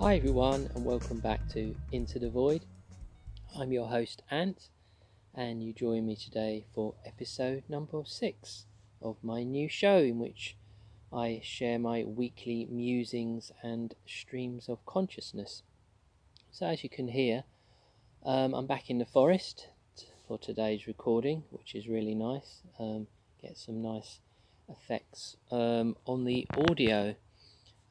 Hi, everyone, and welcome back to Into the Void. I'm your host, Ant, and you join me today for episode number six of my new show, in which I share my weekly musings and streams of consciousness. So, as you can hear, um, I'm back in the forest for today's recording, which is really nice. Um, get some nice effects um, on the audio.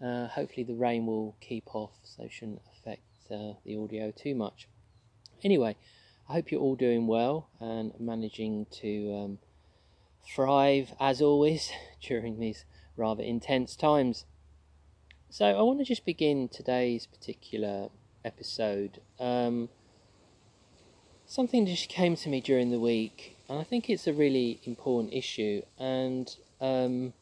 Uh, hopefully, the rain will keep off, so it shouldn't affect uh, the audio too much. Anyway, I hope you're all doing well and managing to um, thrive as always during these rather intense times. So, I want to just begin today's particular episode. Um, something just came to me during the week, and I think it's a really important issue. And um,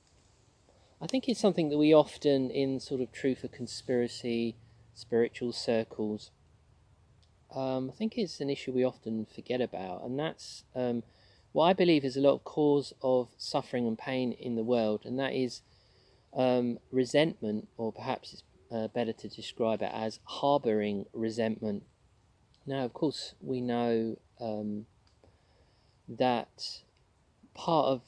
I think it's something that we often, in sort of truth or conspiracy, spiritual circles, um, I think it's an issue we often forget about, and that's um, what I believe is a lot of cause of suffering and pain in the world, and that is um, resentment, or perhaps it's uh, better to describe it as harboring resentment. Now, of course, we know um, that part of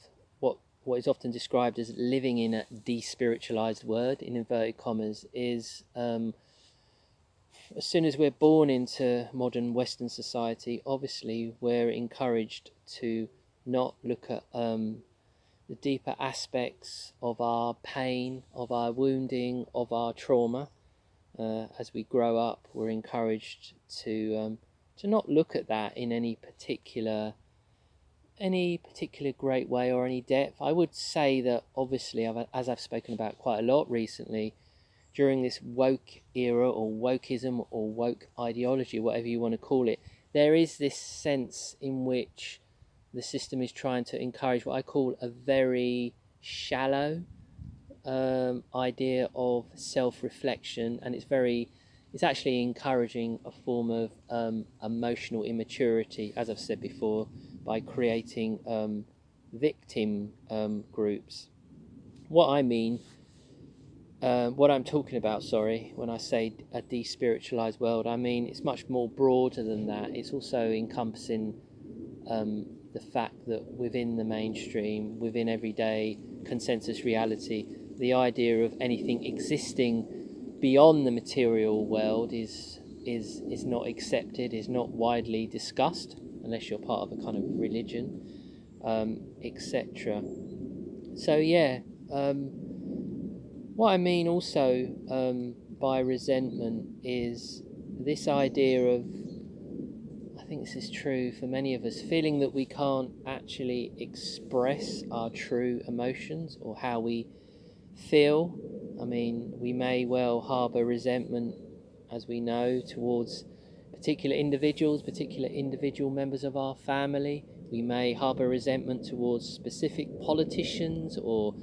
what is often described as living in a despiritualized world, in inverted commas, is um, as soon as we're born into modern Western society, obviously we're encouraged to not look at um, the deeper aspects of our pain, of our wounding, of our trauma. Uh, as we grow up, we're encouraged to um, to not look at that in any particular any particular great way or any depth. I would say that obviously, I've, as I've spoken about quite a lot recently, during this woke era or wokeism or woke ideology, whatever you want to call it, there is this sense in which the system is trying to encourage what I call a very shallow um, idea of self-reflection, and it's very, it's actually encouraging a form of um, emotional immaturity, as I've said before, by creating um, victim um, groups. What I mean, uh, what I'm talking about, sorry, when I say a despiritualized world, I mean it's much more broader than that. It's also encompassing um, the fact that within the mainstream, within everyday consensus reality, the idea of anything existing beyond the material world is is is not accepted, is not widely discussed unless you're part of a kind of religion, um, etc. So yeah, um, what I mean also um, by resentment is this idea of I think this is true for many of us, feeling that we can't actually express our true emotions or how we feel. I mean, we may well harbour resentment, as we know, towards particular individuals, particular individual members of our family. We may harbour resentment towards specific politicians or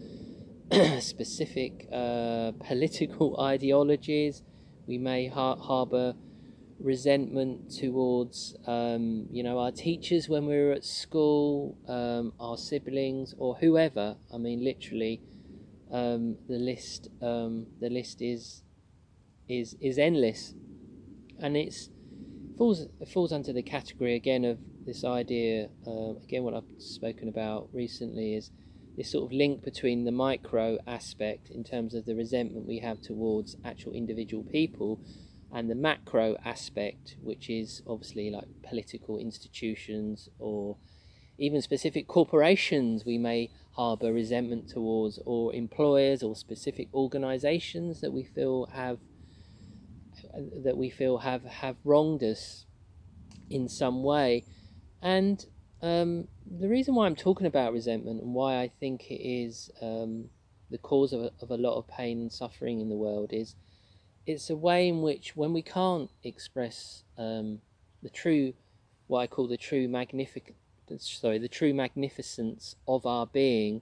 specific uh, political ideologies. We may har- harbour resentment towards, um, you know, our teachers when we were at school, um, our siblings, or whoever. I mean, literally, um, the list, um, the list is is is endless, and it's falls it falls under the category again of this idea. Uh, again, what I've spoken about recently is this sort of link between the micro aspect in terms of the resentment we have towards actual individual people and the macro aspect, which is obviously like political institutions or even specific corporations we may harbour resentment towards, or employers or specific organisations that we feel have that we feel have have wronged us in some way, and um, the reason why I'm talking about resentment and why I think it is um, the cause of a, of a lot of pain and suffering in the world is it's a way in which when we can't express um, the true what I call the true magnificent sorry the true magnificence of our being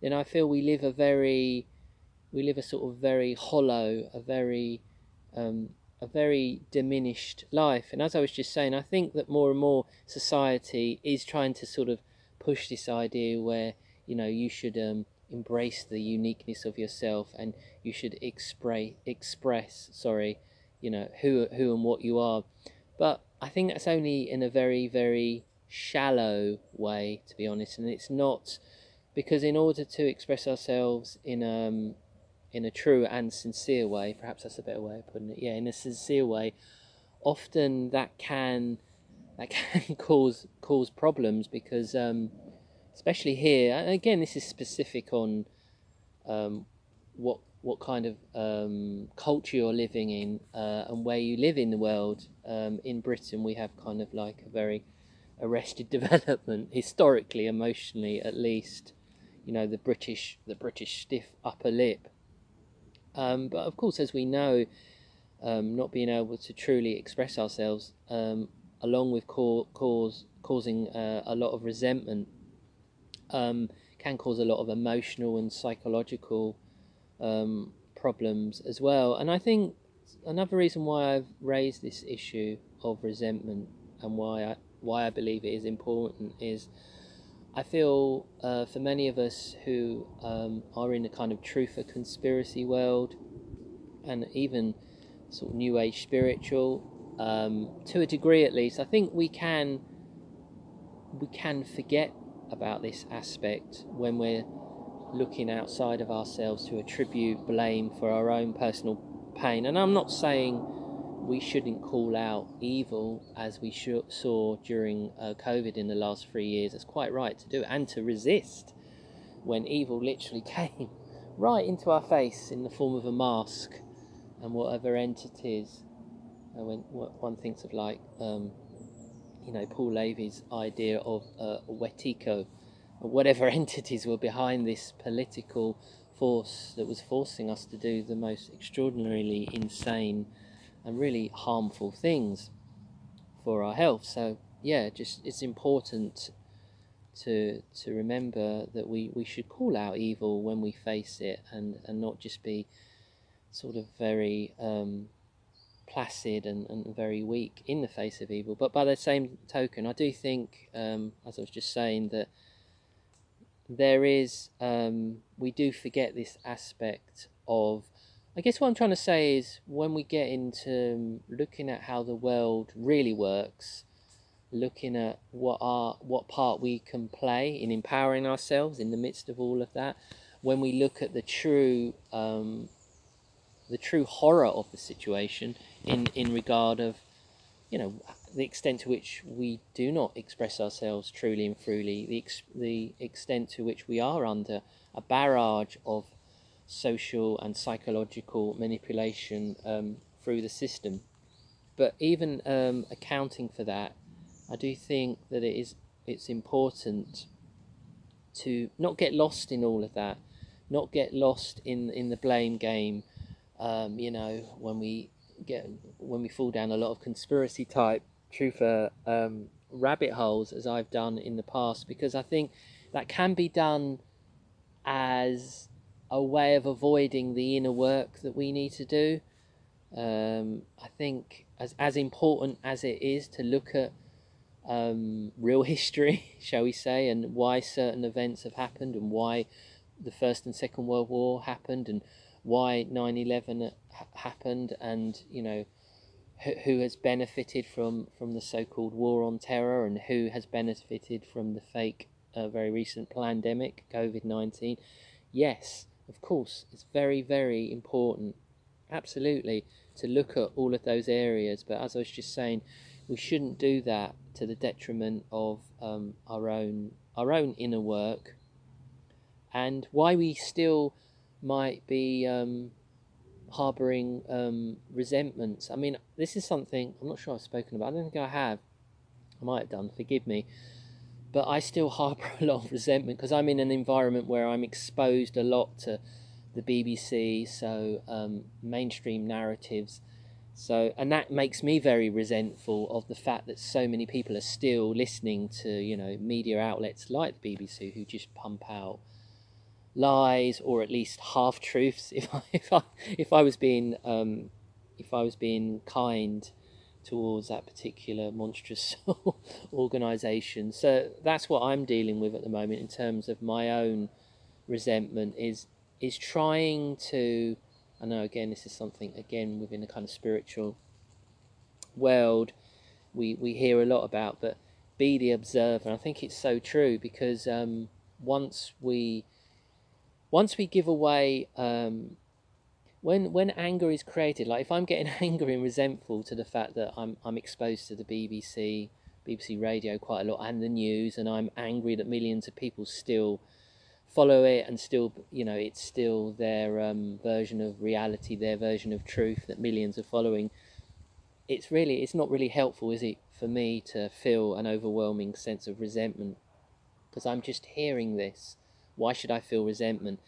then I feel we live a very we live a sort of very hollow a very um, a very diminished life. And as I was just saying, I think that more and more society is trying to sort of push this idea where you know you should um, embrace the uniqueness of yourself and you should express express sorry you know who who and what you are. But I think that's only in a very very shallow way, to be honest, and it's not because in order to express ourselves in um in a true and sincere way, perhaps that's a better way of putting it. Yeah, in a sincere way, often that can that can cause cause problems because um, especially here and again this is specific on um, what what kind of um, culture you're living in uh, and where you live in the world. Um, in Britain, we have kind of like a very arrested development historically, emotionally, at least. You know the British the British stiff upper lip. Um, but of course, as we know, um, not being able to truly express ourselves, um, along with cause causing uh, a lot of resentment, um, can cause a lot of emotional and psychological um, problems as well. And I think another reason why I've raised this issue of resentment and why I why I believe it is important is I feel uh, for many of us who um, are in a kind of truth or conspiracy world, and even sort of new age spiritual, um, to a degree at least, I think we can we can forget about this aspect when we're looking outside of ourselves to attribute blame for our own personal pain. And I'm not saying we shouldn't call out evil as we saw during uh, COVID in the last three years. It's quite right to do it and to resist when evil literally came right into our face in the form of a mask and whatever entities. Uh, when one thinks of like, um, you know, Paul Levy's idea of uh, Wetiko, whatever entities were behind this political force that was forcing us to do the most extraordinarily insane and really harmful things for our health. So yeah, just it's important to to remember that we, we should call out evil when we face it and, and not just be sort of very um, placid and, and very weak in the face of evil. But by the same token, I do think, um, as I was just saying, that there is um, we do forget this aspect of I guess what I'm trying to say is when we get into um, looking at how the world really works, looking at what our what part we can play in empowering ourselves in the midst of all of that, when we look at the true um, the true horror of the situation in in regard of you know the extent to which we do not express ourselves truly and freely, the ex- the extent to which we are under a barrage of social and psychological manipulation um, through the system. But even um, accounting for that, I do think that it is it's important to not get lost in all of that, not get lost in in the blame game. Um, you know, when we get when we fall down a lot of conspiracy type truther um, rabbit holes, as I've done in the past, because I think that can be done as a way of avoiding the inner work that we need to do. Um, I think as as important as it is to look at um, real history, shall we say, and why certain events have happened, and why the First and Second World War happened, and why 9/11 happened, and you know who, has benefited from from the so-called war on terror, and who has benefited from the fake, uh, very recent pandemic, COVID 19. Yes, of course, it's very, very important, absolutely, to look at all of those areas. But as I was just saying, we shouldn't do that to the detriment of um, our own our own inner work, and why we still might be um, harboring um, resentments. I mean, this is something I'm not sure I've spoken about. I don't think I have. I might have done. Forgive me but I still harbour a lot of resentment because I'm in an environment where I'm exposed a lot to the BBC, so um, mainstream narratives. So, and that makes me very resentful of the fact that so many people are still listening to, you know, media outlets like the BBC who just pump out lies or at least half truths. If I, if I, if I was being, um, if I was being kind towards that particular monstrous organization. So that's what I'm dealing with at the moment in terms of my own resentment is is trying to I know again this is something again within the kind of spiritual world we we hear a lot about, but be the observer. I think it's so true because um, once we once we give away um, when when anger is created, like if I'm getting angry and resentful to the fact that I'm I'm exposed to the BBC, BBC Radio quite a lot and the news, and I'm angry that millions of people still follow it and still you know it's still their um, version of reality, their version of truth that millions are following. It's really it's not really helpful, is it, for me to feel an overwhelming sense of resentment because I'm just hearing this. Why should I feel resentment?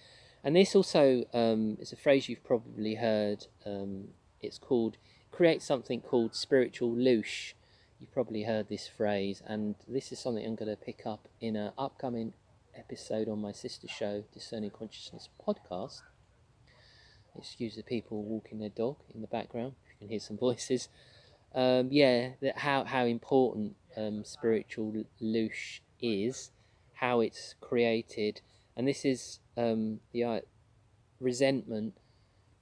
And this also um, is a phrase you've probably heard. Um, it's called create something called spiritual loosh. You've probably heard this phrase, and this is something I'm going to pick up in an upcoming episode on my sister show, Discerning Consciousness podcast. Excuse the people walking their dog in the background. You can hear some voices. Um, yeah, that how how important um, spiritual loosh is, how it's created, and this is um, the uh, resentment,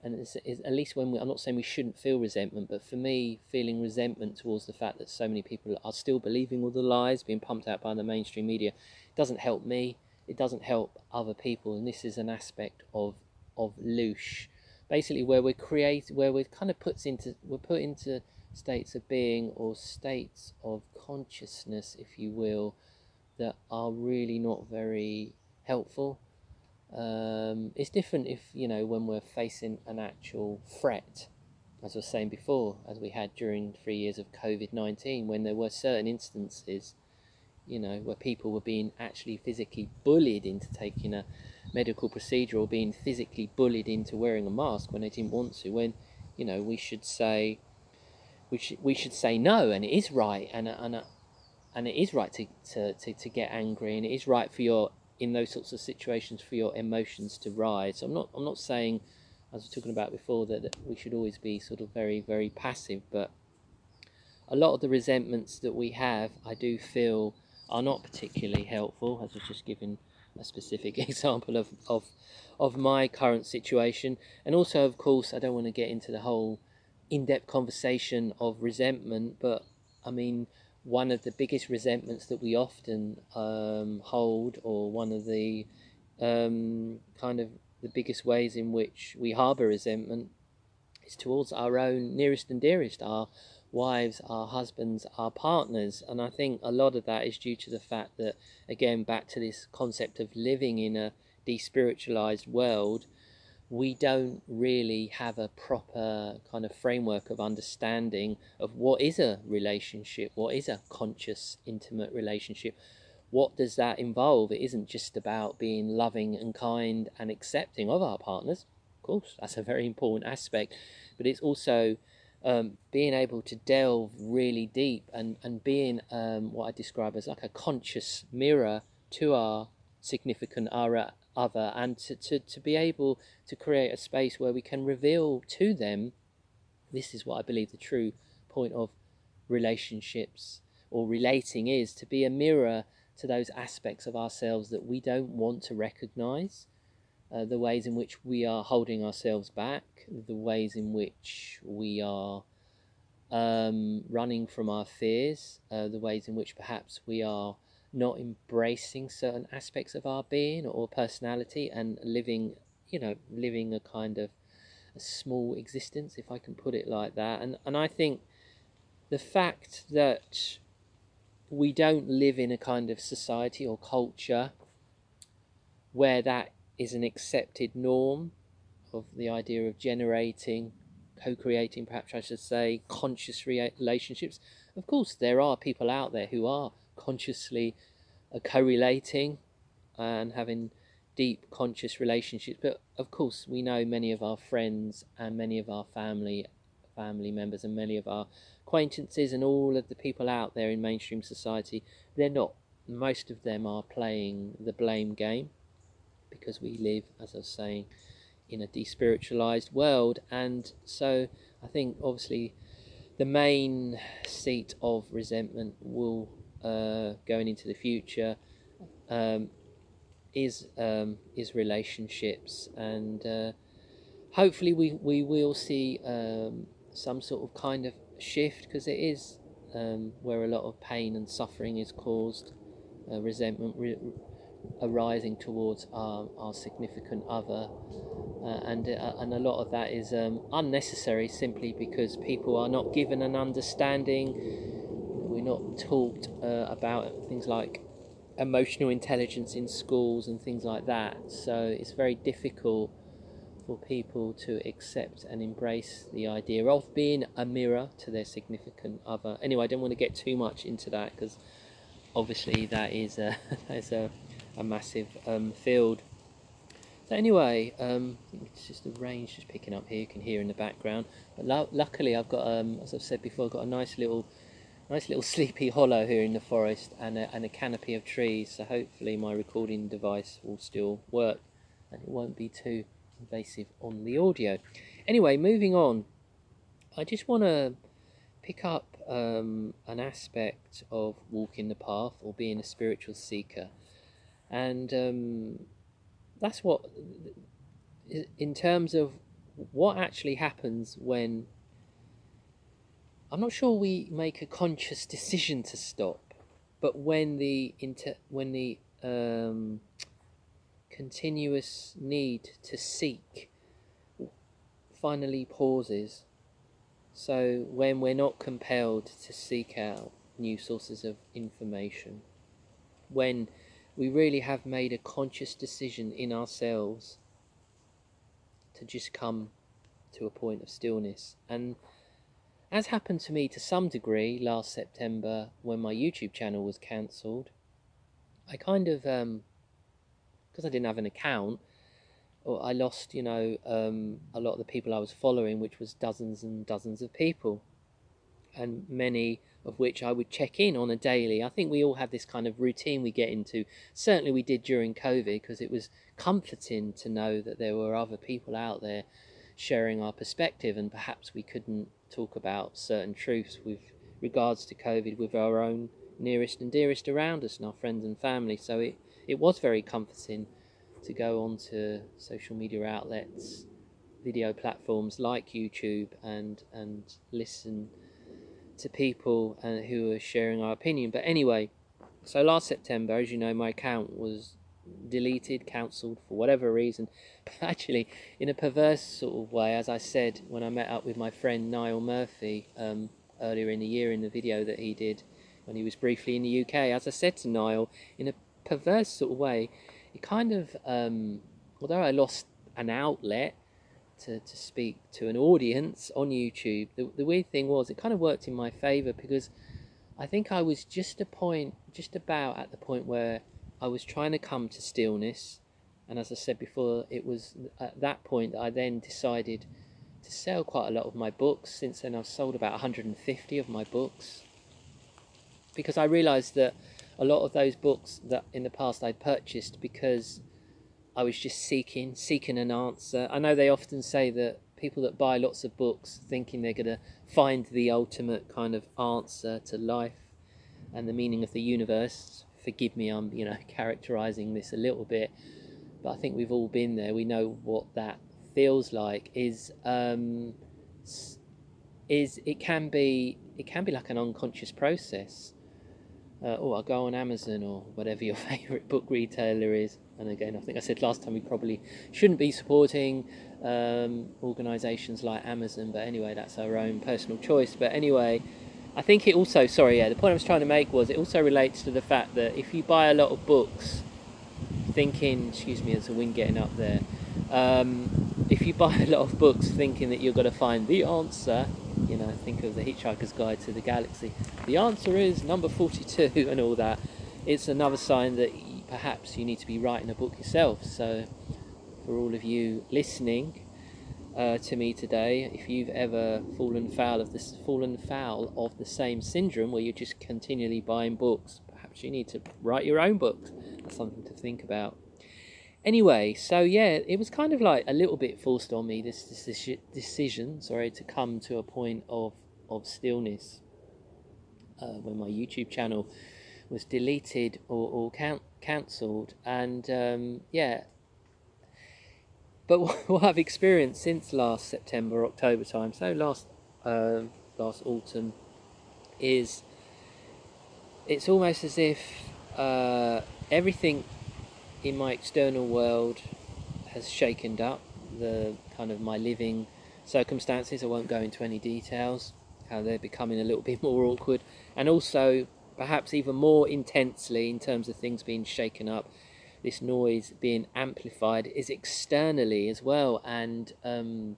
and it's, it's, at least when we, I'm not saying we shouldn't feel resentment, but for me, feeling resentment towards the fact that so many people are still believing all the lies being pumped out by the mainstream media doesn't help me. It doesn't help other people, and this is an aspect of of loosh, basically where we're create where we're kind of puts into we're put into states of being or states of consciousness, if you will, that are really not very helpful. Um, it's different if, you know, when we're facing an actual threat, as I was saying before, as we had during three years of COVID 19, when there were certain instances, you know, where people were being actually physically bullied into taking a medical procedure or being physically bullied into wearing a mask when they didn't want to, when, you know, we should say, we should, we should say no, and it is right, and, and, and it is right to, to, to, to get angry, and it is right for your in those sorts of situations for your emotions to rise. So I'm not I'm not saying, as we were talking about before, that, that we should always be sort of very very passive, but a lot of the resentments that we have, I do feel, are not particularly helpful. As I was just giving a specific example of of of my current situation, and also of course I don't want to get into the whole in-depth conversation of resentment, but I mean one of the biggest resentments that we often um, hold, or one of the um, kind of the biggest ways in which we harbour resentment, is towards our own nearest and dearest, our wives, our husbands, our partners. And I think a lot of that is due to the fact that, again, back to this concept of living in a despiritualized world, we don't really have a proper kind of framework of understanding of what is a relationship, what is a conscious, intimate relationship. What does that involve? It isn't just about being loving and kind and accepting of our partners. Of course, that's a very important aspect, but it's also um, being able to delve really deep and, and being um, what I describe as like a conscious mirror to our significant other other and to, to, to be able to create a space where we can reveal to them this is what I believe the true point of relationships or relating is to be a mirror to those aspects of ourselves that we don't want to recognize, uh, the ways in which we are holding ourselves back, the ways in which we are um, running from our fears, uh, the ways in which perhaps we are not embracing certain aspects of our being or personality and living, you know, living a kind of a small existence, if I can put it like that. And and I think the fact that we don't live in a kind of society or culture where that is an accepted norm of the idea of generating, co creating, perhaps I should say, conscious relationships. Of course, there are people out there who are consciously uh, co-relating and having deep conscious relationships. But of course we know many of our friends and many of our family family members and many of our acquaintances and all of the people out there in mainstream society they're not most of them are playing the blame game because we live as i was saying in a despiritualized world. And so i think obviously the main seat of resentment will uh, going into the future um, is um, is relationships, and uh, hopefully we, we will see um, some sort of kind of shift because it is um, where a lot of pain and suffering is caused, uh, resentment re- arising towards our, our significant other, uh, and uh, and a lot of that is um, unnecessary simply because people are not given an understanding. Not taught uh, about things like emotional intelligence in schools and things like that. So it's very difficult for people to accept and embrace the idea of being a mirror to their significant other. Anyway, I don't want to get too much into that because obviously that is a, that is a, a massive um, field. So anyway, um, it's just the rain just picking up here. You can hear in the background. But lo- luckily, I've got, um, as I've said before, I've got a nice little, nice little sleepy hollow here in the forest and a, and a canopy of trees. So hopefully, my recording device will still work and it won't be too invasive on the audio. Anyway, moving on. I just want to pick up um, an aspect of walking the path or being a spiritual seeker, and um, that's what, in terms of what actually happens when. I'm not sure we make a conscious decision to stop, but when the inter, when the um, continuous need to seek finally pauses. So, when we're not compelled to seek out new sources of information, when we really have made a conscious decision in ourselves to just come to a point of stillness. And as happened to me to some degree last September when my YouTube channel was cancelled, I kind of um, because I didn't have an account, or I lost, you know, um, a lot of the people I was following, which was dozens and dozens of people, and many of which I would check in on a daily. I think we all have this kind of routine we get into. Certainly, we did during COVID because it was comforting to know that there were other people out there sharing our perspective, and perhaps we couldn't talk about certain truths with regards to COVID with our own nearest and dearest around us and our friends and family. So it it was very comforting to go onto social media outlets, video platforms like YouTube, and and listen to people uh, who are sharing our opinion. But anyway, so last September, as you know, my account was deleted, cancelled for whatever reason. But actually, in a perverse sort of way, as I said when I met up with my friend Niall Murphy um, earlier in the year in the video that he did when he was briefly in the UK, as I said to Niall, in a perverse sort of way, it kind of, um, although I lost an outlet to, to speak to an audience on YouTube, the, the weird thing was it kind of worked in my favour because I think I was just a point, just about at the point where I was trying to come to stillness. And as I said before, it was at that point that I then decided to sell quite a lot of my books. Since then, I've sold about 150 of my books because I realised that a lot of those books that in the past I'd purchased because I was just seeking seeking an answer. I know they often say that people that buy lots of books thinking they're going to find the ultimate kind of answer to life and the meaning of the universe. Forgive me, I'm you know characterizing this a little bit, but I think we've all been there. We know what that feels like. Is um, is it can be it can be like an unconscious process uh, oh, I'll go on Amazon or whatever your favourite book retailer is. And again, I think I said last time we probably shouldn't be supporting um, organisations like Amazon, but anyway, that's our own personal choice. But anyway, I think it also, sorry, yeah, the point I was trying to make was it also relates to the fact that if you buy a lot of books thinking, excuse me, there's a wind getting up there. Um, if you buy a lot of books thinking that you're going to find the answer, you know, think of the Hitchhiker's Guide to the Galaxy. The answer is number 42 and all that. It's another sign that perhaps you need to be writing a book yourself. So, for all of you listening uh, to me today, if you've ever fallen foul of this, fallen foul of the same syndrome where you're just continually buying books, perhaps you need to write your own books. That's something to think about. Anyway, so yeah, it was kind of like a little bit forced on me this, decision, sorry, to come to a point of of stillness uh, when my YouTube channel was deleted or, or count, cancelled, and um, yeah, but what I've experienced since last September, October time, so last uh, last autumn, is it's almost as if uh, everything in my external world has shaken up. The kind of my living circumstances. I won't go into any details. How they're becoming a little bit more awkward, and also perhaps even more intensely in terms of things being shaken up this noise being amplified is externally as well, and um,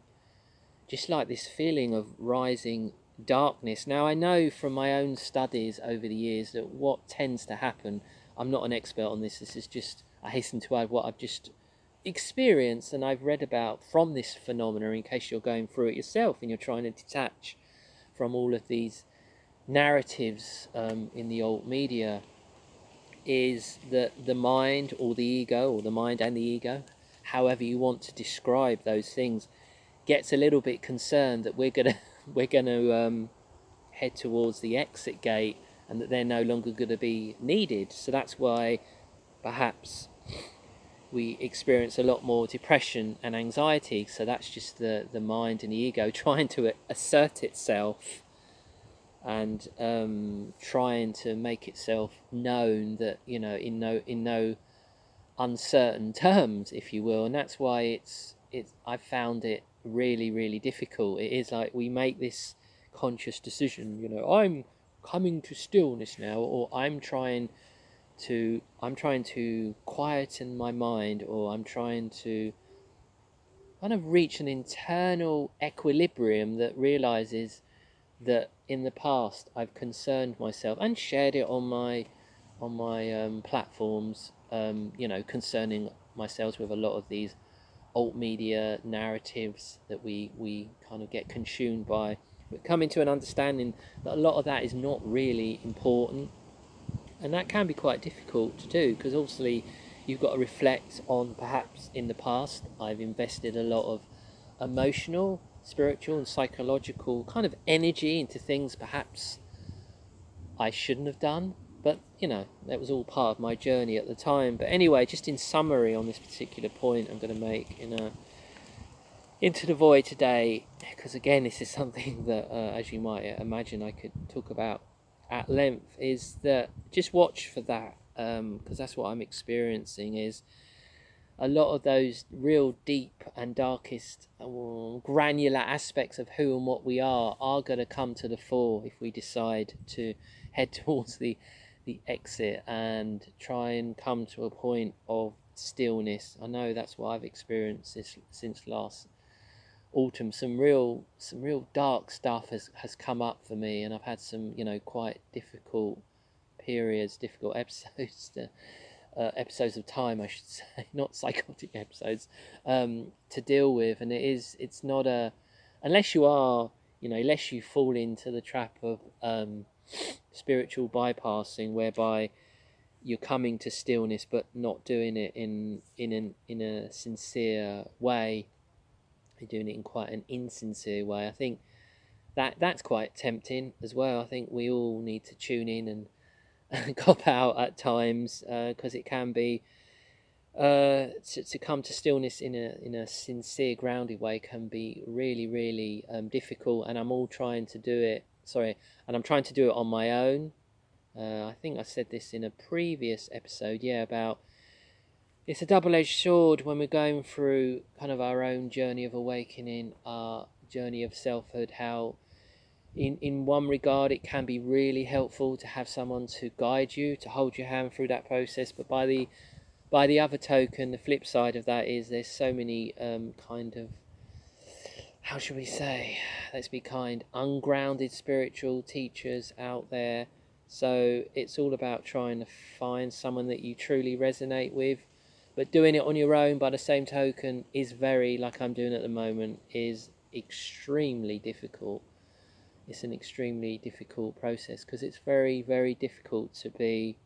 just like this feeling of rising darkness. Now, I know from my own studies over the years that what tends to happen, I'm not an expert on this, this is just, I hasten to add what I've just experienced and I've read about from this phenomena in case you're going through it yourself and you're trying to detach from all of these narratives um, in the old media is that the mind or the ego, or the mind and the ego, however you want to describe those things, gets a little bit concerned that we're gonna we're gonna um, head towards the exit gate and that they're no longer going to be needed. So that's why perhaps we experience a lot more depression and anxiety. So that's just the, the mind and the ego trying to assert itself and um, trying to make itself known that you know in no in no uncertain terms, if you will, and that's why it's it's I found it really really difficult. It is like we make this conscious decision, you know, I'm coming to stillness now, or I'm trying to I'm trying to quieten my mind, or I'm trying to kind of reach an internal equilibrium that realizes that in the past I've concerned myself and shared it on my on my um, platforms, um, you know, concerning myself with a lot of these alt media narratives that we we kind of get consumed by. But coming to an understanding that a lot of that is not really important, and that can be quite difficult to do because obviously you've got to reflect on perhaps in the past I've invested a lot of emotional spiritual and psychological kind of energy into things perhaps I shouldn't have done. But, you know, that was all part of my journey at the time. But anyway, just in summary on this particular point I'm going to make in a into the void today because again this is something that uh, as you might imagine I could talk about at length is that just watch for that because um, that's what I'm experiencing is a lot of those real deep and darkest uh, granular aspects of who and what we are are going to come to the fore if we decide to head towards the the exit and try and come to a point of stillness. I know that's what i've experienced this, since last autumn. Some real some real dark stuff has has come up for me and i've had some you know quite difficult periods difficult episodes to uh, episodes of time, I should say, not psychotic episodes, um, to deal with. And it is, it's not a, unless you are, you know, unless you fall into the trap of um, spiritual bypassing, whereby you're coming to stillness but not doing it in in an in a sincere way. You're doing it in quite an insincere way. I think that that's quite tempting as well. I think we all need to tune in and cop out at times because uh, it can be uh, to, to come to stillness in a in a sincere, grounded way can be really, really um, difficult. And I'm all trying to do it. Sorry, and I'm trying to do it on my own. Uh, I think I said this in a previous episode. Yeah, about it's a double-edged sword when we're going through kind of our own journey of awakening, our journey of selfhood. How in in one regard it can be really helpful to have someone to guide you to hold your hand through that process. But by the by the other token the flip side of that is there's so many um, kind of how should we say? Let's be kind ungrounded spiritual teachers out there. So it's all about trying to find someone that you truly resonate with. But doing it on your own by the same token is very like i'm doing at the moment is extremely difficult it's an extremely difficult process because it's very very difficult to be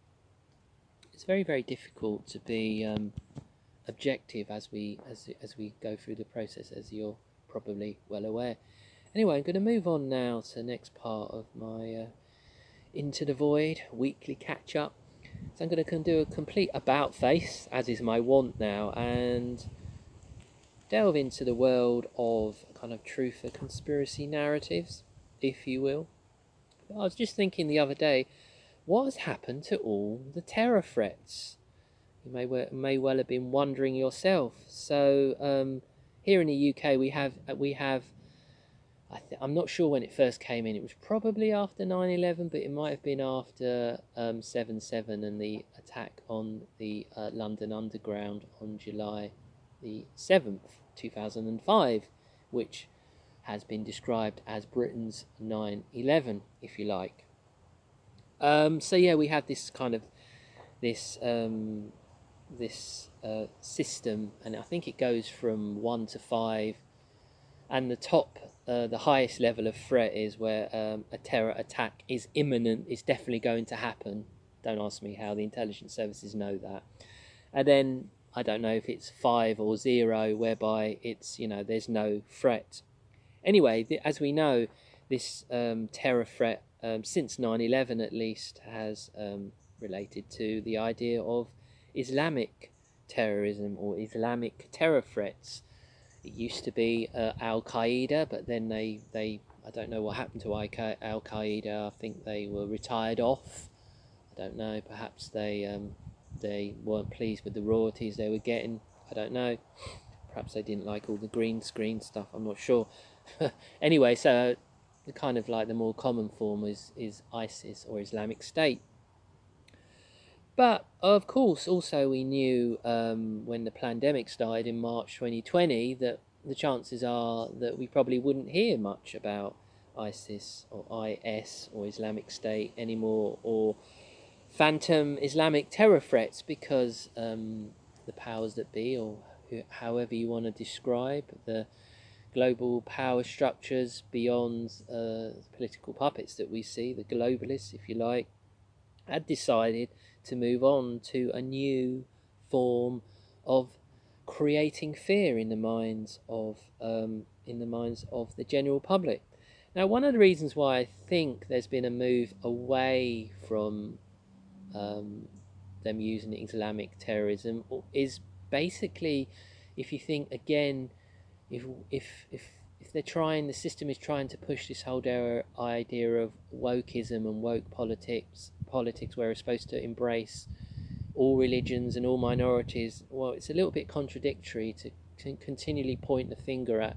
it's very very difficult to be um, objective as we as as we go through the process as you're probably well aware. Anyway i'm going to move on now to the next part of my uh, into the void weekly catch up so i'm going to do a complete about face as is my want now and delve into the world of kind of truth or conspiracy narratives, if you will. I was just thinking the other day, what has happened to all the terror threats? You may well, may well have been wondering yourself. So um, here in the UK, we have we have. I am not sure when it first came in. It was probably after 9/11, but it might have been after um, 7/7 and the attack on the uh, London Underground on July the 7th, 2005, which has been described as Britain's 9/11, if you like. Um, so yeah, we have this kind of this um, this uh, system, and I think it goes from one to five, and the top, uh, the highest level of threat is where um, a terror attack is imminent, is definitely going to happen. Don't ask me how the intelligence services know that. And then I don't know if it's five or zero, whereby it's you know there's no threat. Anyway, the, as we know, this um, terror threat um, since 9/11 at least has um, related to the idea of Islamic terrorism or Islamic terror threats. It used to be uh, Al Qaeda, but then they, they I don't know what happened to Al Qaeda. I think they were retired off. I don't know. Perhaps they um, they weren't pleased with the royalties they were getting. I don't know. Perhaps they didn't like all the green screen stuff. I'm not sure. anyway, so the kind of like the more common form is is ISIS or Islamic State. But of course, also we knew um, when the pandemic started in March 2020 that the chances are that we probably wouldn't hear much about ISIS or IS or Islamic State anymore or phantom Islamic terror threats because um, the powers that be, or however you want to describe the global power structures beyond uh, political puppets that we see, the globalists, if you like, had decided to move on to a new form of creating fear in the minds of um, in the minds of the general public. Now, one of the reasons why I think there's been a move away from um, them using Islamic terrorism is basically, if you think again, if if if if they're trying, the system is trying to push this whole idea of wokeism and woke politics, politics where we're supposed to embrace all religions and all minorities. Well, it's a little bit contradictory to continually point the finger at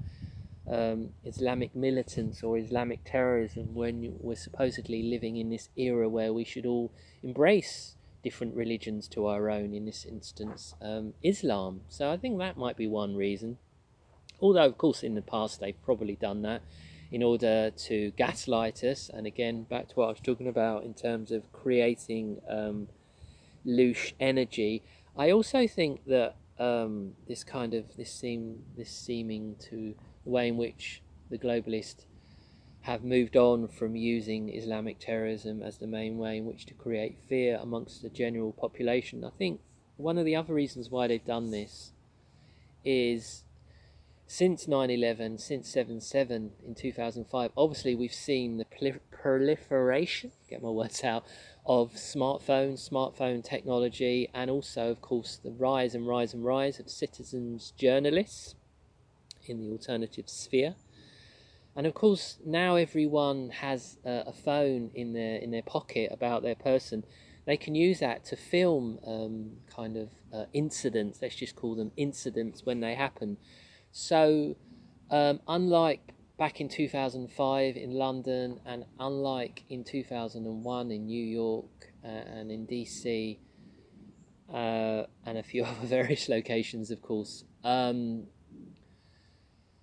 um, Islamic militants or Islamic terrorism when we're supposedly living in this era where we should all embrace different religions to our own, in this instance, um, Islam. So I think that might be one reason. Although, of course, in the past they've probably done that in order to gaslight us. And again, back to what I was talking about in terms of creating um, energy. I also think that um, this kind of this seem this seeming to the way in which the globalists have moved on from using Islamic terrorism as the main way in which to create fear amongst the general population. I think one of the other reasons why they've done this is since 9-11 since 7-7 in 2005 obviously we've seen the proliferation get my words out of smartphones smartphone technology and also of course the rise and rise and rise of citizens journalists in the alternative sphere. And of course now everyone has a, a phone in their in their pocket about their person. They can use that to film um, kind of uh, incidents. Let's just call them incidents when they happen so, um, unlike back in 2005 in London, and unlike in 2001 in New York uh, and in DC, uh, and a few other various locations, of course. Um,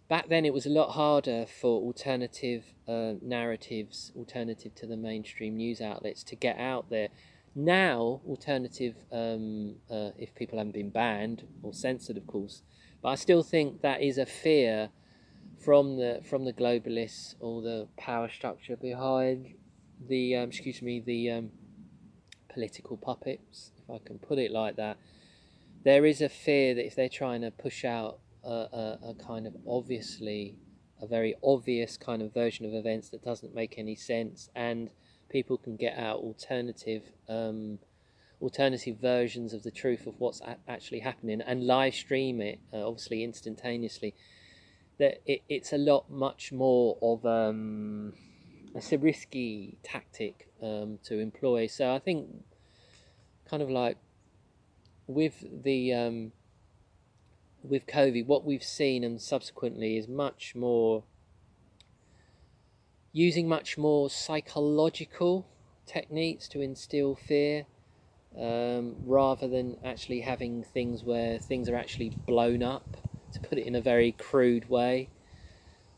back then, it was a lot harder for alternative uh, narratives, alternative to the mainstream news outlets, to get out there. Now, alternative, um, uh, if people haven't been banned or censored, of course, but I still think that is a fear from the from the globalists or the power structure behind the um, excuse me the um, political puppets, if I can put it like that. There is a fear that if they're trying to push out a, a, a kind of obviously a very obvious kind of version of events that doesn't make any sense, and people can get out alternative um, alternative versions of the truth of what's actually happening and live stream it, uh, obviously instantaneously, that it, it's a lot much more of um, it's a risky tactic um, to employ. So I think, kind of like with the um, with COVID, what we've seen and subsequently is much more using much more psychological techniques to instill fear um, rather than actually having things where things are actually blown up, to put it in a very crude way.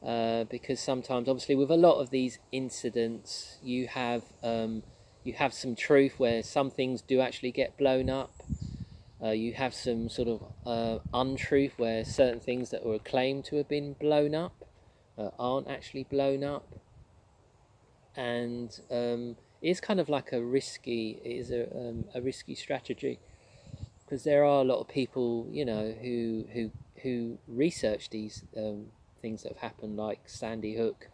Uh, because sometimes, obviously, with a lot of these incidents, you have um, you have some truth where some things do actually get blown up. Uh, you have some sort of uh, untruth where certain things that were claimed to have been blown up uh, aren't actually blown up, and um, it's kind of like a risky is a um, a risky strategy because there are a lot of people you know who who who research these um, things that have happened, like Sandy Hook,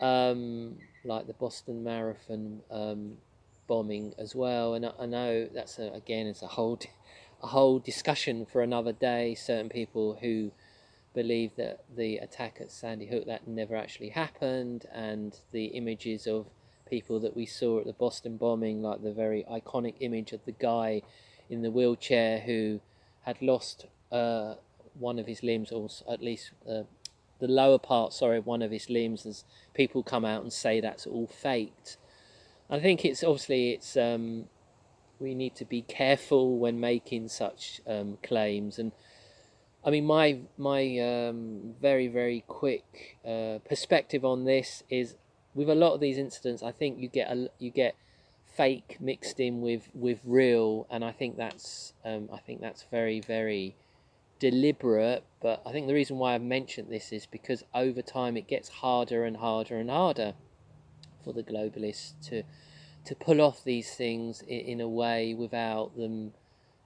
um, like the Boston Marathon um, bombing as well. And I, I know that's a, again it's a whole a whole discussion for another day. Certain people who believe that the attack at Sandy Hook that never actually happened, and the images of people that we saw at the Boston bombing, like the very iconic image of the guy in the wheelchair who had lost uh, one of his limbs, or at least uh, the lower part, sorry, one of his limbs, as people come out and say that's all faked. I think it's obviously it's um, we need to be careful when making such um, claims, and I mean my my um, very very quick uh, perspective on this is with a lot of these incidents, I think you get a you get fake mixed in with with real, and I think that's um, I think that's very very deliberate, but I think the reason why I've mentioned this is because over time it gets harder and harder and harder for the globalists to to pull off these things in, in a way without them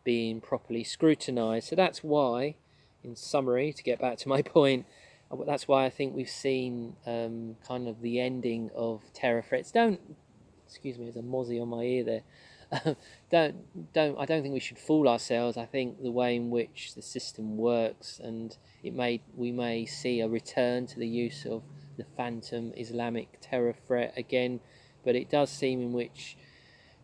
being properly scrutinized. So that's why, in summary, to get back to my point, that's why I think we've seen um, kind of the ending of terror threats. Don't, excuse me, there's a mozzie on my ear there. don't don't I don't think we should fool ourselves. I think the way in which the system works, and it may we may see a return to the use of the phantom Islamic terror threat again, but it does seem in which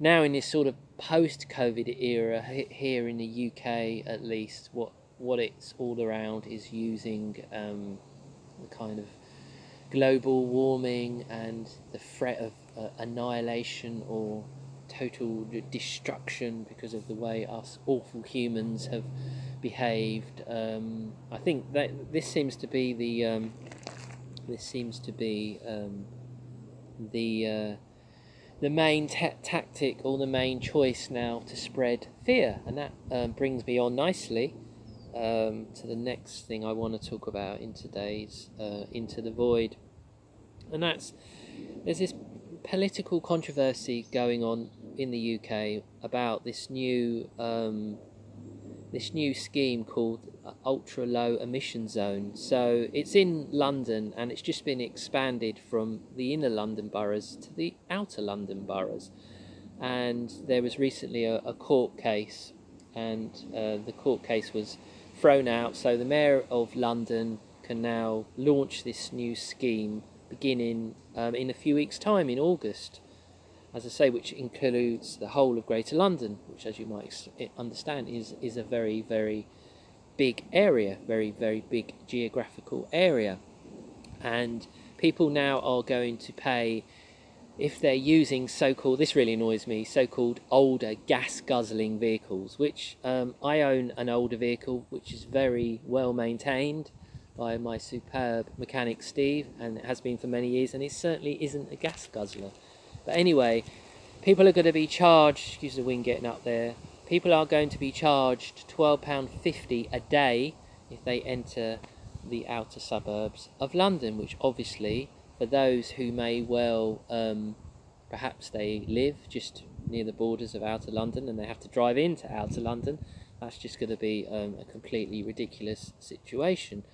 now in this sort of post-COVID era here in the UK at least, what what it's all around is using um, the kind of global warming and the threat of uh, annihilation or total destruction because of the way us awful humans have behaved. Um, I think that this seems to be the um, this seems to be um, the uh, the main ta- tactic or the main choice now to spread fear, and that um, brings me on nicely um, to the next thing I want to talk about in today's uh, Into the Void, and that's there's this political controversy going on in the UK about this new um, this new scheme called ultra low emission zone. So it's in London and it's just been expanded from the inner London boroughs to the outer London boroughs. And there was recently a, a court case, and uh, the court case was thrown out. So the mayor of London can now launch this new scheme beginning um, in a few weeks' time in August as I say, which includes the whole of Greater London, which, as you might understand, is is a very very big area, very very big geographical area, and people now are going to pay if they're using so-called this really annoys me so-called older gas guzzling vehicles which um, i own an older vehicle which is very well maintained by my superb mechanic steve and it has been for many years and it certainly isn't a gas guzzler. But anyway, people are going to be charged, excuse the wind getting up there, people are going to be charged £12.50 a day if they enter the outer suburbs of London, which obviously, for those who may well, um, perhaps they live just near the borders of outer London and they have to drive into outer London, that's just going to be um, a completely ridiculous situation.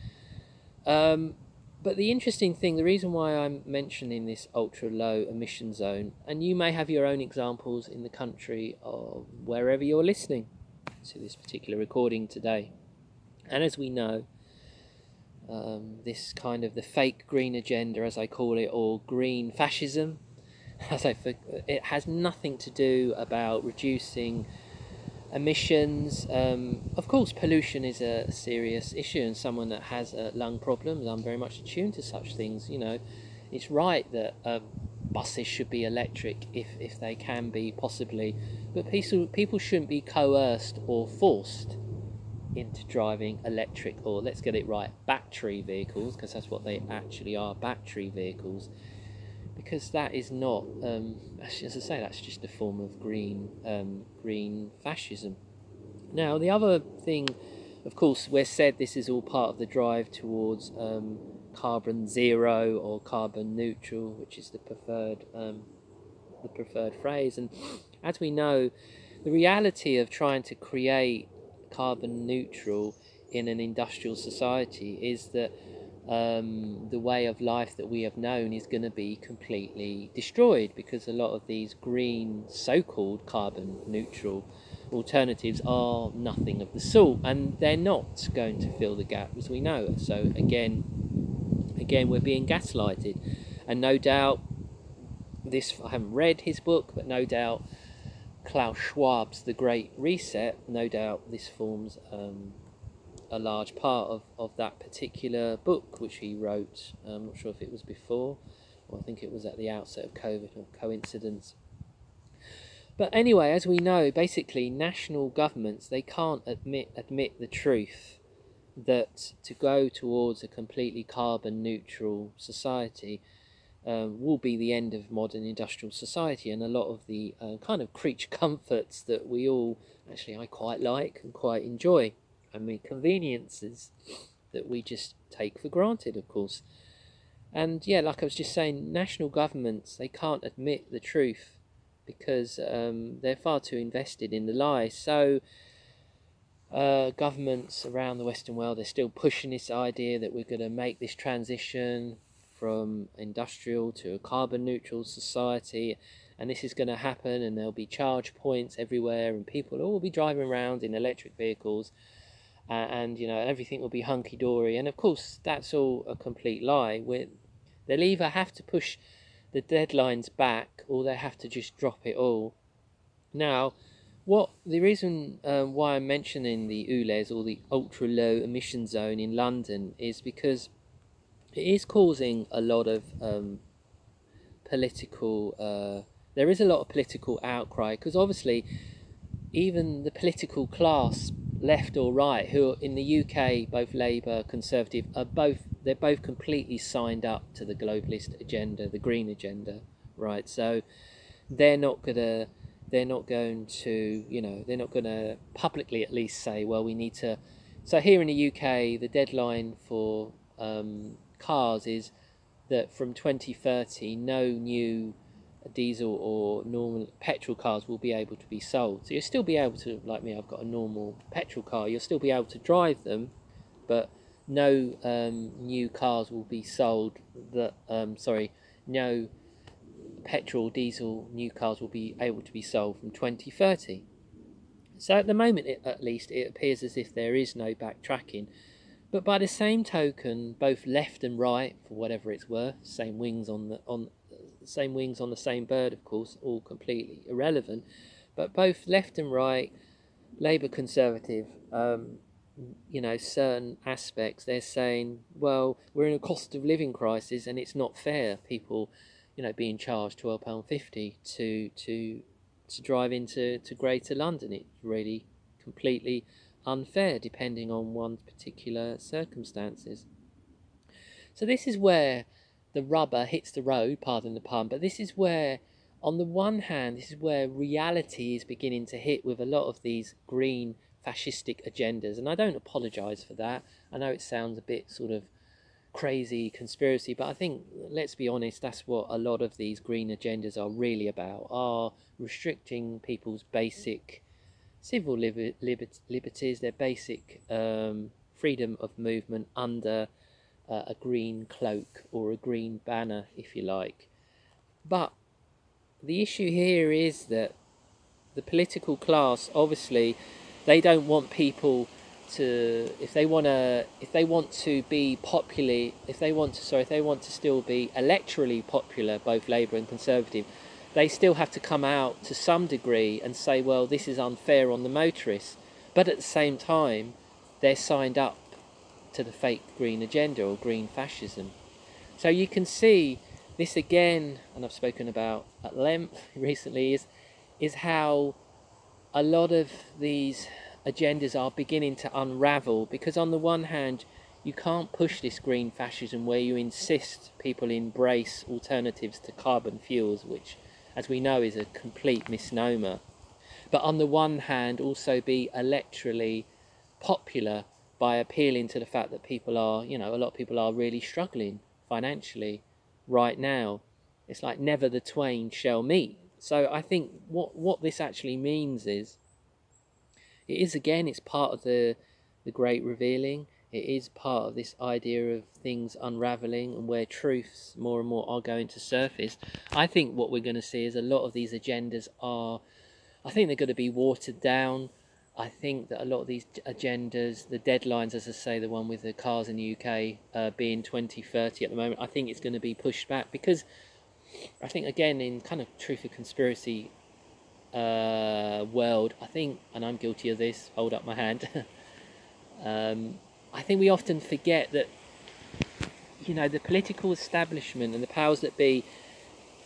Um, but the interesting thing, the reason why I'm mentioning this ultra low emission zone, and you may have your own examples in the country of wherever you're listening to this particular recording today. And as we know, um, this kind of the fake green agenda, as I call it, or green fascism, as I, it has nothing to do about reducing emissions. Um, of course, pollution is a serious issue, and someone that has uh, lung problems, I'm very much attuned to such things. You know, it's right that um, buses should be electric if, if they can be possibly, but people people shouldn't be coerced or forced into driving electric or let's get it right battery vehicles because that's what they actually are battery vehicles because that is not, um, as I say, that's just a form of green um, green fascism. Now, the other thing, of course, we're said this is all part of the drive towards um, carbon zero or carbon neutral, which is the preferred um, the preferred phrase. And as we know, the reality of trying to create carbon neutral in an industrial society is that um, the way of life that we have known is going to be completely destroyed because a lot of these green, so called carbon neutral alternatives are nothing of the sort and they're not going to fill the gap as we know. So, again, again, we're being gaslighted, and no doubt this I haven't read his book, but no doubt Klaus Schwab's The Great Reset, no doubt this forms um, a large part of, of that particular book which he wrote. I'm not sure if it was before or I think it was at the outset of COVID or coincidence. But anyway, as we know, basically national governments they can't admit admit the truth that to go towards a completely carbon neutral society um, will be the end of modern industrial society and a lot of the uh, kind of creature comforts that we all actually I quite like and quite enjoy. I mean, conveniences that we just take for granted, of course. And yeah, like I was just saying, national governments they can't admit the truth because um, they're far too invested in the lie. So uh, governments around the Western world are still pushing this idea that we're going to make this transition from industrial to a carbon neutral society and this is going to happen and there'll be charge points everywhere and people will all be driving around in electric vehicles uh, and you know everything will be hunky dory. And of course, that's all a complete lie. They'll either have to push the deadlines back or they have to just drop it all. Now, what the reason um, why I'm mentioning the ULEZ or the ultra low emission zone in London is because it is causing a lot of um, political. Uh, there is a lot of political outcry because obviously, even the political class left or right, who are in the UK, both Labour, Conservative, are both they're both completely signed up to the globalist agenda, the green agenda, right? So they're not gonna they're not going to you know they're not to publicly at least say well we need to so here in the UK the deadline for um, cars is that from 2030 no new diesel or normal petrol cars will be able to be sold. So you'll still be able to, like me, I've got a normal petrol car, you'll still be able to drive them, but no um, new cars will be sold that, um, sorry, no petrol, diesel, new cars will be able to be sold from 2030. So at the moment, at least, it appears as if there is no backtracking. But by the same token, both left and right, for whatever it's worth, same wings on the on same wings on the same bird, of course, all completely irrelevant. But both left and right, Labour Conservative, um, you know, certain aspects, they're saying, well, we're in a cost of living crisis and it's not fair. People, you know, being charged twelve pound fifty to to to drive into to Greater London. It's really completely unfair, depending on one's particular circumstances. So this is where the rubber hits the road, pardon the pun, but this is where, on the one hand, this is where reality is beginning to hit with a lot of these green fascistic agendas. And I don't apologise for that. I know it sounds a bit sort of crazy conspiracy, but I think, let's be honest, that's what a lot of these green agendas are really about, are restricting people's basic civil liberties, their basic um, freedom of movement under uh, a green cloak or a green banner, if you like. But the issue here is that the political class, obviously, they don't want people to if they want to if they want to be popular if they want to sorry if they want to still be electorally popular both labour and conservative they still have to come out to some degree and say well this is unfair on the motorists. But at the same time they're signed up to the fake green agenda or green fascism. So you can see this again and I've spoken about at length recently is is how a lot of these agendas are beginning to unravel because on the one hand you can't push this green fascism where you insist people embrace alternatives to carbon fuels which as we know is a complete misnomer. But on the one hand also be electorally popular by appealing to the fact that people are you know a lot of people are really struggling financially right now. It's like never the twain shall meet. So I think what what this actually means is it is again it's part of the the great revealing. It is part of this idea of things unraveling and where truths more and more are going to surface. I think what we're going to see is a lot of these agendas are I think they're going to be watered down. I think that a lot of these agendas, the deadlines, as I say, the one with the cars in the UK uh, being 2030 at the moment, I think it's going to be pushed back because I think again in kind of truth or conspiracy uh, world, I think, and I'm guilty of this. Hold up my hand. um, I think we often forget that you know the political establishment and the powers that be,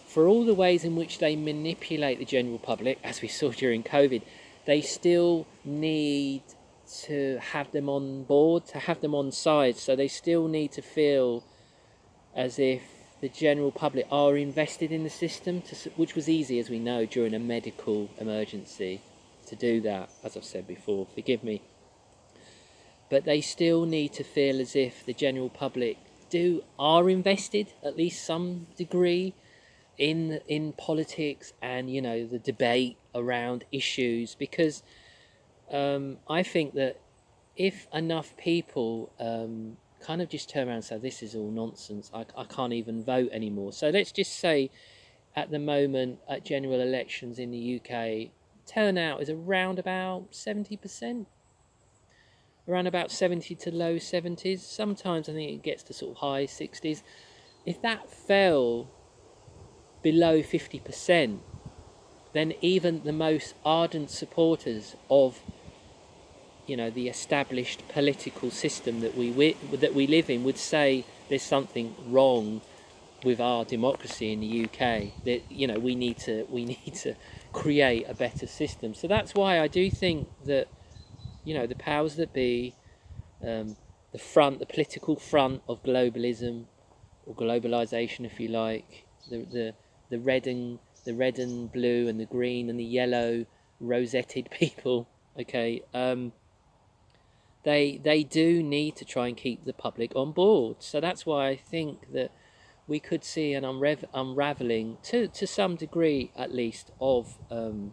for all the ways in which they manipulate the general public, as we saw during COVID, they still need to have them on board, to have them on side. So they still need to feel as if the general public are invested in the system, to, which was easy, as we know, during a medical emergency to do that, as I've said before. Forgive me. But they still need to feel as if the general public do are invested at least some degree in in politics and you know the debate around issues because um, I think that if enough people um, kind of just turn around and say, this is all nonsense, I, I can't even vote anymore. So let's just say at the moment at general elections in the UK, turnout is around about 70%. Around about 70 to low 70s. Sometimes I think it gets to sort of high 60s. If that fell below 50%, then even the most ardent supporters of you know the established political system that we that we live in would say there's something wrong with our democracy in the UK that you know we need to we need to create a better system so that's why I do think that you know the powers that be um, the front the political front of globalism or globalization if you like the the the red and the red and blue and the green and the yellow rosetted people okay um, they they do need to try and keep the public on board. So that's why I think that we could see an unrav- unraveling to to some degree, at least, of um,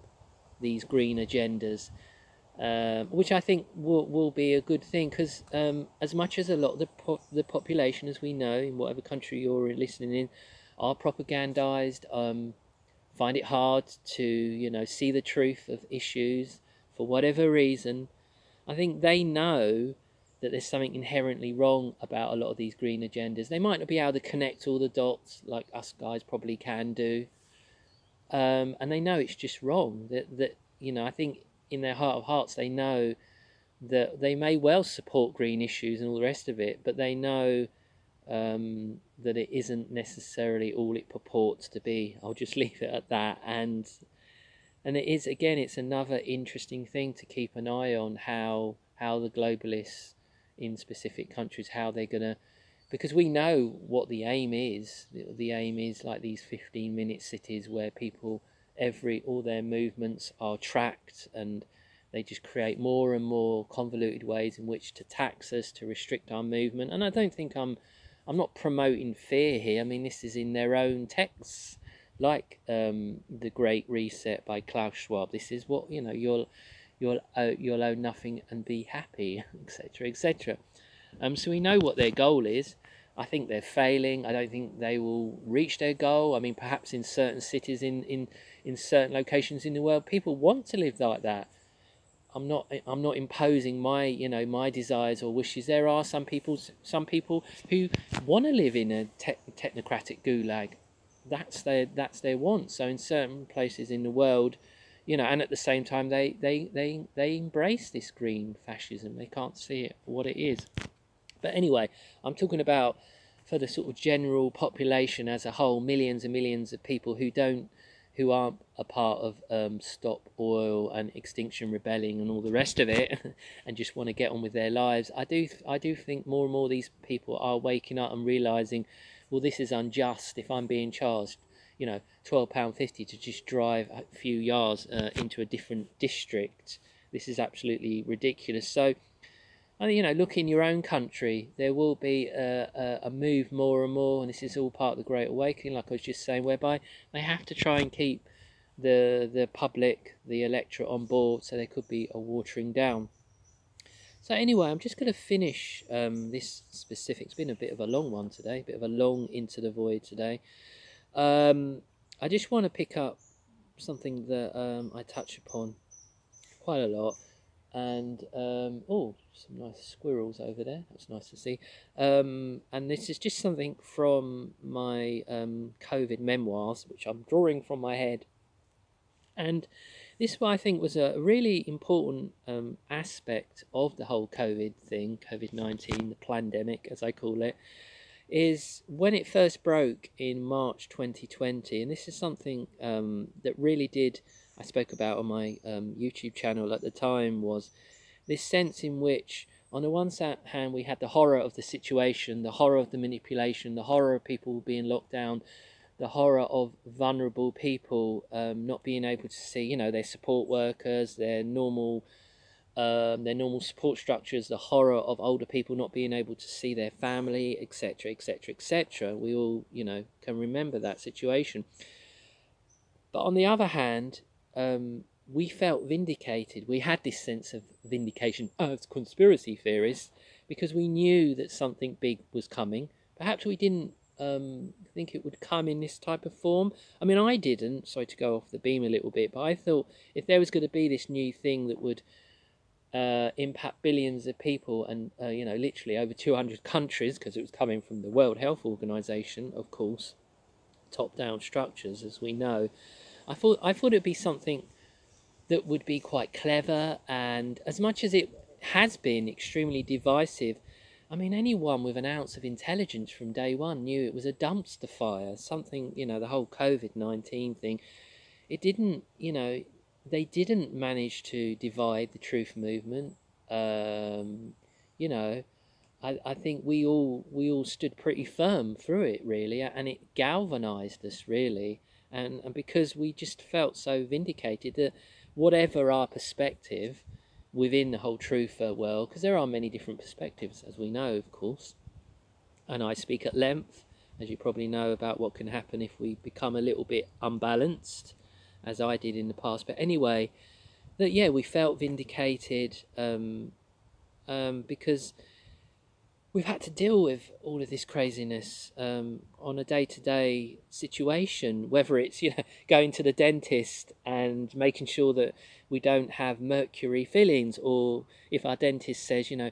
these green agendas, um, which I think will will be a good thing because um, as much as a lot of the po- the population, as we know, in whatever country you're listening in, are propagandized, um, find it hard to you know see the truth of issues for whatever reason I think they know that there's something inherently wrong about a lot of these green agendas. They might not be able to connect all the dots like us guys probably can do, um, and they know it's just wrong. That that you know, I think in their heart of hearts they know that they may well support green issues and all the rest of it, but they know um, that it isn't necessarily all it purports to be. I'll just leave it at that, and and it is again it's another interesting thing to keep an eye on how how the globalists in specific countries how they're to because we know what the aim is the aim is like these 15 minute cities where people every all their movements are tracked and they just create more and more convoluted ways in which to tax us to restrict our movement and i don't think i'm i'm not promoting fear here i mean this is in their own texts like um, the Great Reset by Klaus Schwab. This is what you know. You'll you'll uh, you'll own nothing and be happy, etc., etc. Um, so we know what their goal is, I think they're failing. I don't think they will reach their goal. I mean, perhaps in certain cities, in, in, in certain locations in the world, people want to live like that. I'm not I'm not imposing my you know my desires or wishes. There are some people some people who want to live in a te- technocratic gulag. That's their that's their want. So in certain places in the world, you know, and at the same time they they they they embrace this green fascism. They can't see it for what it is. But anyway, I'm talking about for the sort of general population as a whole, millions and millions of people who don't who aren't a part of um, Stop Oil and Extinction Rebellion and all the rest of it, and just want to get on with their lives. I do, I do think more and more these people are waking up and realizing, well, this is unjust. If I'm being charged, you know, twelve pound fifty to just drive a few yards uh, into a different district, this is absolutely ridiculous. So you know, look in your own country, there will be a, a, a, move more and more, and this is all part of the Great Awakening, like I was just saying, whereby they have to try and keep the the public, the electorate on board, so there could be a watering down. So anyway, I'm just going to finish um, this specific. It's been a bit of a long one today, a bit of a long into the void today. Um, I just want to pick up something that um, I touch upon quite a lot and um, oh, some nice squirrels over there. That's nice to see. Um, and this is just something from my um, COVID memoirs, which I'm drawing from my head. And this, I think, was a really important um, aspect of the whole COVID thing, COVID 19, the pandemic, as I call it, is when it first broke in March 2020. And this is something um, that really did I spoke about on my um, YouTube channel at the time was this sense in which, on the one hand, we had the horror of the situation, the horror of the manipulation, the horror of people being locked down, the horror of vulnerable people um, not being able to see, you know, their support workers, their normal. Um, their normal support structures, the horror of older people not being able to see their family, etc., etc., etc. We all, you know, can remember that situation. But on the other hand, um, we felt vindicated. We had this sense of vindication as conspiracy theorists because we knew that something big was coming. Perhaps we didn't um, think it would come in this type of form. I mean, I didn't. Sorry to go off the beam a little bit, but I thought if there was going to be this new thing that would uh, impact billions of people and uh, you know literally over 200 countries because it was coming from the World Health Organization, of course, top-down structures, as we know. I thought I thought it'd be something that would be quite clever, and as much as it has been extremely divisive, I mean, anyone with an ounce of intelligence from day one knew it was a dumpster fire. Something, you know, the whole COVID nineteen thing. It didn't, you know, they didn't manage to divide the truth movement. Um, you know, I, I think we all we all stood pretty firm through it really, and it galvanized us really and, and because we just felt so vindicated that whatever our perspective within the whole truther world, because there are many different perspectives, as we know, of course, and I speak at length, as you probably know, about what can happen if we become a little bit unbalanced, as I did in the past. But anyway, that yeah, we felt vindicated um, um, because we've had to deal with all of this craziness um, on a day-to-day situation whether it's you know going to the dentist and making sure that we don't have mercury fillings or if our dentist says you know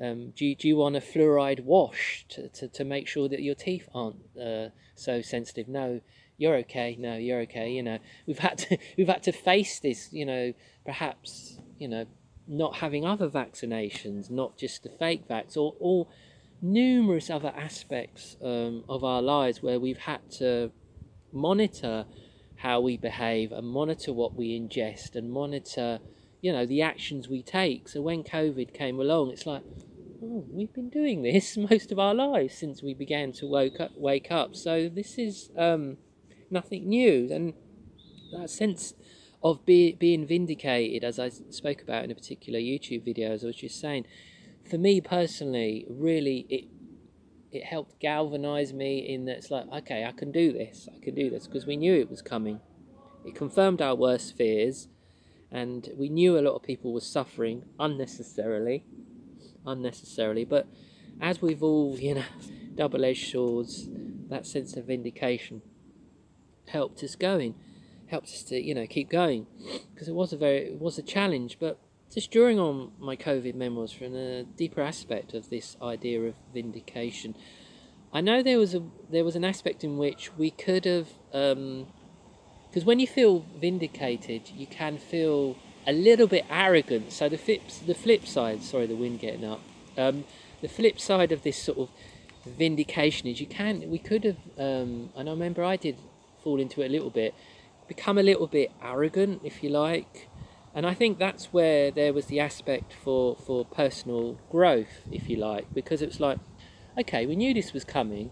um, do, you, do you want a fluoride wash to, to, to make sure that your teeth aren't uh, so sensitive? No you're okay no you're okay you know. We've had to we've had to face this you know perhaps you know not having other vaccinations, not just the fake vax, or, or numerous other aspects um, of our lives where we've had to monitor how we behave and monitor what we ingest and monitor, you know, the actions we take. So when COVID came along, it's like, oh, we've been doing this most of our lives since we began to wake up. Wake up. So this is um, nothing new, and that sense of be, being vindicated, as I spoke about in a particular YouTube video, as I was just saying, for me personally, really, it it helped galvanize me in that it's like, okay, I can do this, I can do this, because we knew it was coming. It confirmed our worst fears, and we knew a lot of people were suffering unnecessarily, unnecessarily. But as we've all, you know, double-edged swords, that sense of vindication helped us going, helped us to, you know, keep going, because it was a very, it was a challenge. But just drawing on my COVID memoirs from a deeper aspect of this idea of vindication, I know there was a there was an aspect in which we could have, because um, when you feel vindicated, you can feel a little bit arrogant. So the flip, the flip side, sorry, the wind getting up. Um, the flip side of this sort of vindication is you can we could have um, and I remember I did fall into it a little bit become a little bit arrogant if you like. And I think that's where there was the aspect for for personal growth if you like because it was like okay we knew this was coming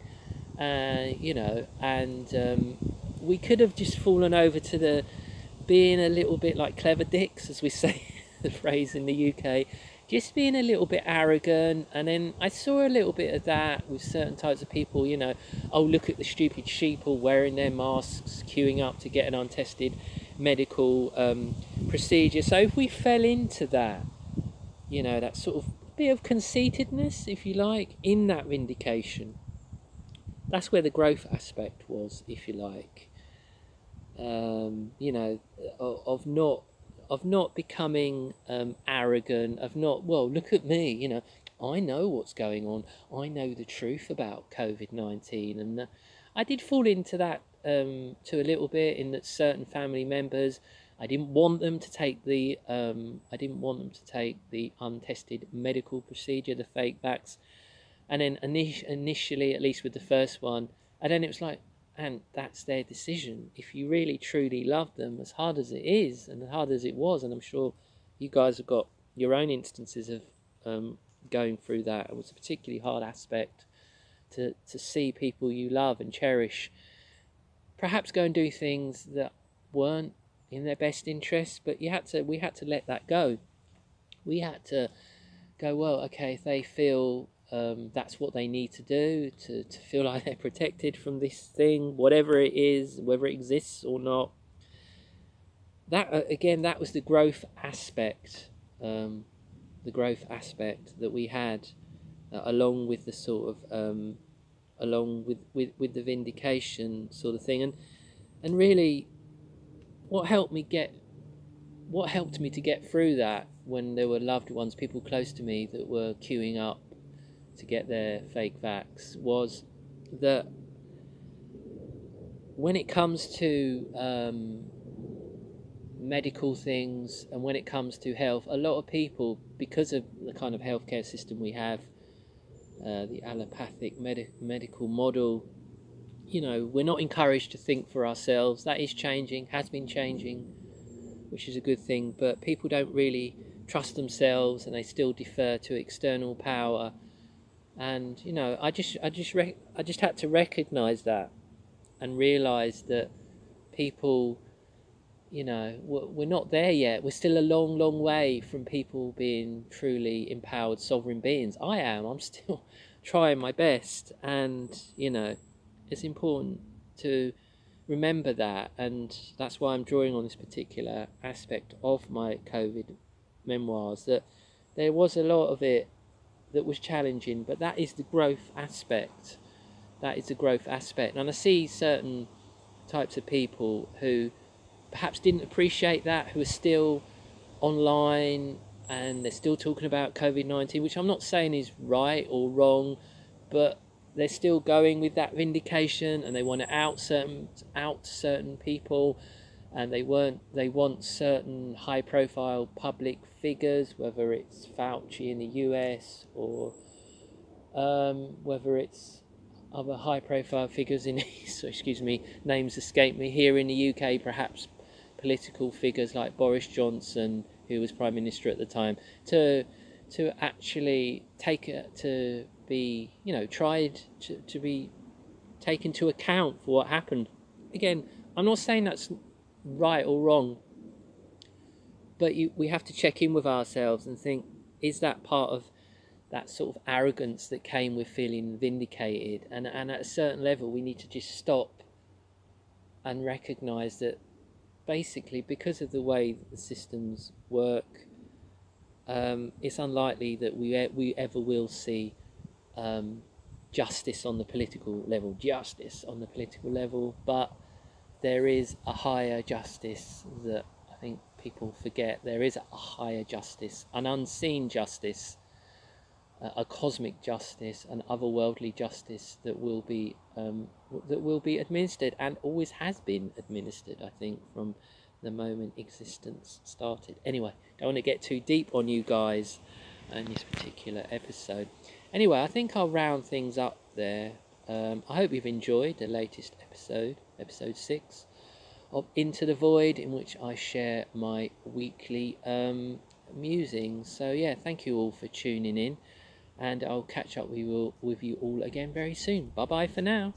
uh, you know and um, we could have just fallen over to the being a little bit like clever dicks as we say the phrase in the UK just being a little bit arrogant. And then I saw a little bit of that with certain types of people, you know, oh, look at the stupid sheep all wearing their masks, queuing up to get an untested medical um, procedure. So if we fell into that, you know, that sort of bit of conceitedness, if you like, in that vindication, that's where the growth aspect was, if you like. Um, you know, of, of not of not becoming um, arrogant, of not, well, look at me, you know, I know what's going on. I know the truth about COVID 19. And uh, I did fall into that um, to a little bit in that certain family members, I didn't want them to take the, um, I didn't want them to take the untested medical procedure, the fake vax. And then initially, at least with the first one, and then it was like, and that's their decision. If you really truly love them, as hard as it is, and as hard as it was, and I'm sure you guys have got your own instances of um, going through that. It was a particularly hard aspect to to see people you love and cherish, perhaps go and do things that weren't in their best interest, but you had to. We had to let that go. We had to go. Well, okay, if they feel um, that's what they need to do to, to feel like they're protected from this thing, whatever it is, whether it exists or not. That uh, again, that was the growth aspect, um, the growth aspect that we had, uh, along with the sort of, um, along with, with with the vindication sort of thing, and and really, what helped me get, what helped me to get through that when there were loved ones, people close to me that were queuing up to get their fake vax was that when it comes to um, medical things and when it comes to health, a lot of people, because of the kind of healthcare system we have, uh, the allopathic med- medical model, you know, we're not encouraged to think for ourselves. That is changing, has been changing, which is a good thing, but people don't really trust themselves and they still defer to external power and you know i just i just rec- i just had to recognize that and realize that people you know we're not there yet. We're still a long long way from people being truly empowered sovereign beings. I am. I'm still trying my best. And you know it's important to remember that. And that's why i'm drawing on this particular aspect of my covid memoirs that there was a lot of it that was challenging, but that is the growth aspect. That is the growth aspect. And I see certain types of people who perhaps didn't appreciate that, who are still online and they're still talking about COVID 19, which I'm not saying is right or wrong, but they're still going with that vindication and they want to out certain out certain people and they weren't they want certain high profile public figures whether it's Fauci in the US or um, whether it's other high profile figures in so excuse me names escape me here in the UK perhaps political figures like Boris Johnson who was prime minister at the time to to actually take it to be you know tried to, to be taken to account for what happened. Again I'm not saying that's right or wrong. But you, we have to check in with ourselves and think: is that part of that sort of arrogance that came with feeling vindicated? And and at a certain level, we need to just stop and recognise that basically, because of the way the systems work, um, it's unlikely that we we ever will see um, justice on the political level, justice on the political level, but there is a higher justice that I think people forget. There is a higher justice, an unseen justice, a cosmic justice, an otherworldly justice that will be um, that will be administered and always has been administered. I think from the moment existence started. Anyway, don't want to get too deep on you guys in this particular episode. Anyway, I think I'll round things up there. Um, I hope you've enjoyed the latest episode, episode six of Into the Void, in which I share my weekly um, musings. So, yeah, thank you all for tuning in, and I'll catch up with you all, with you all again very soon. Bye bye for now.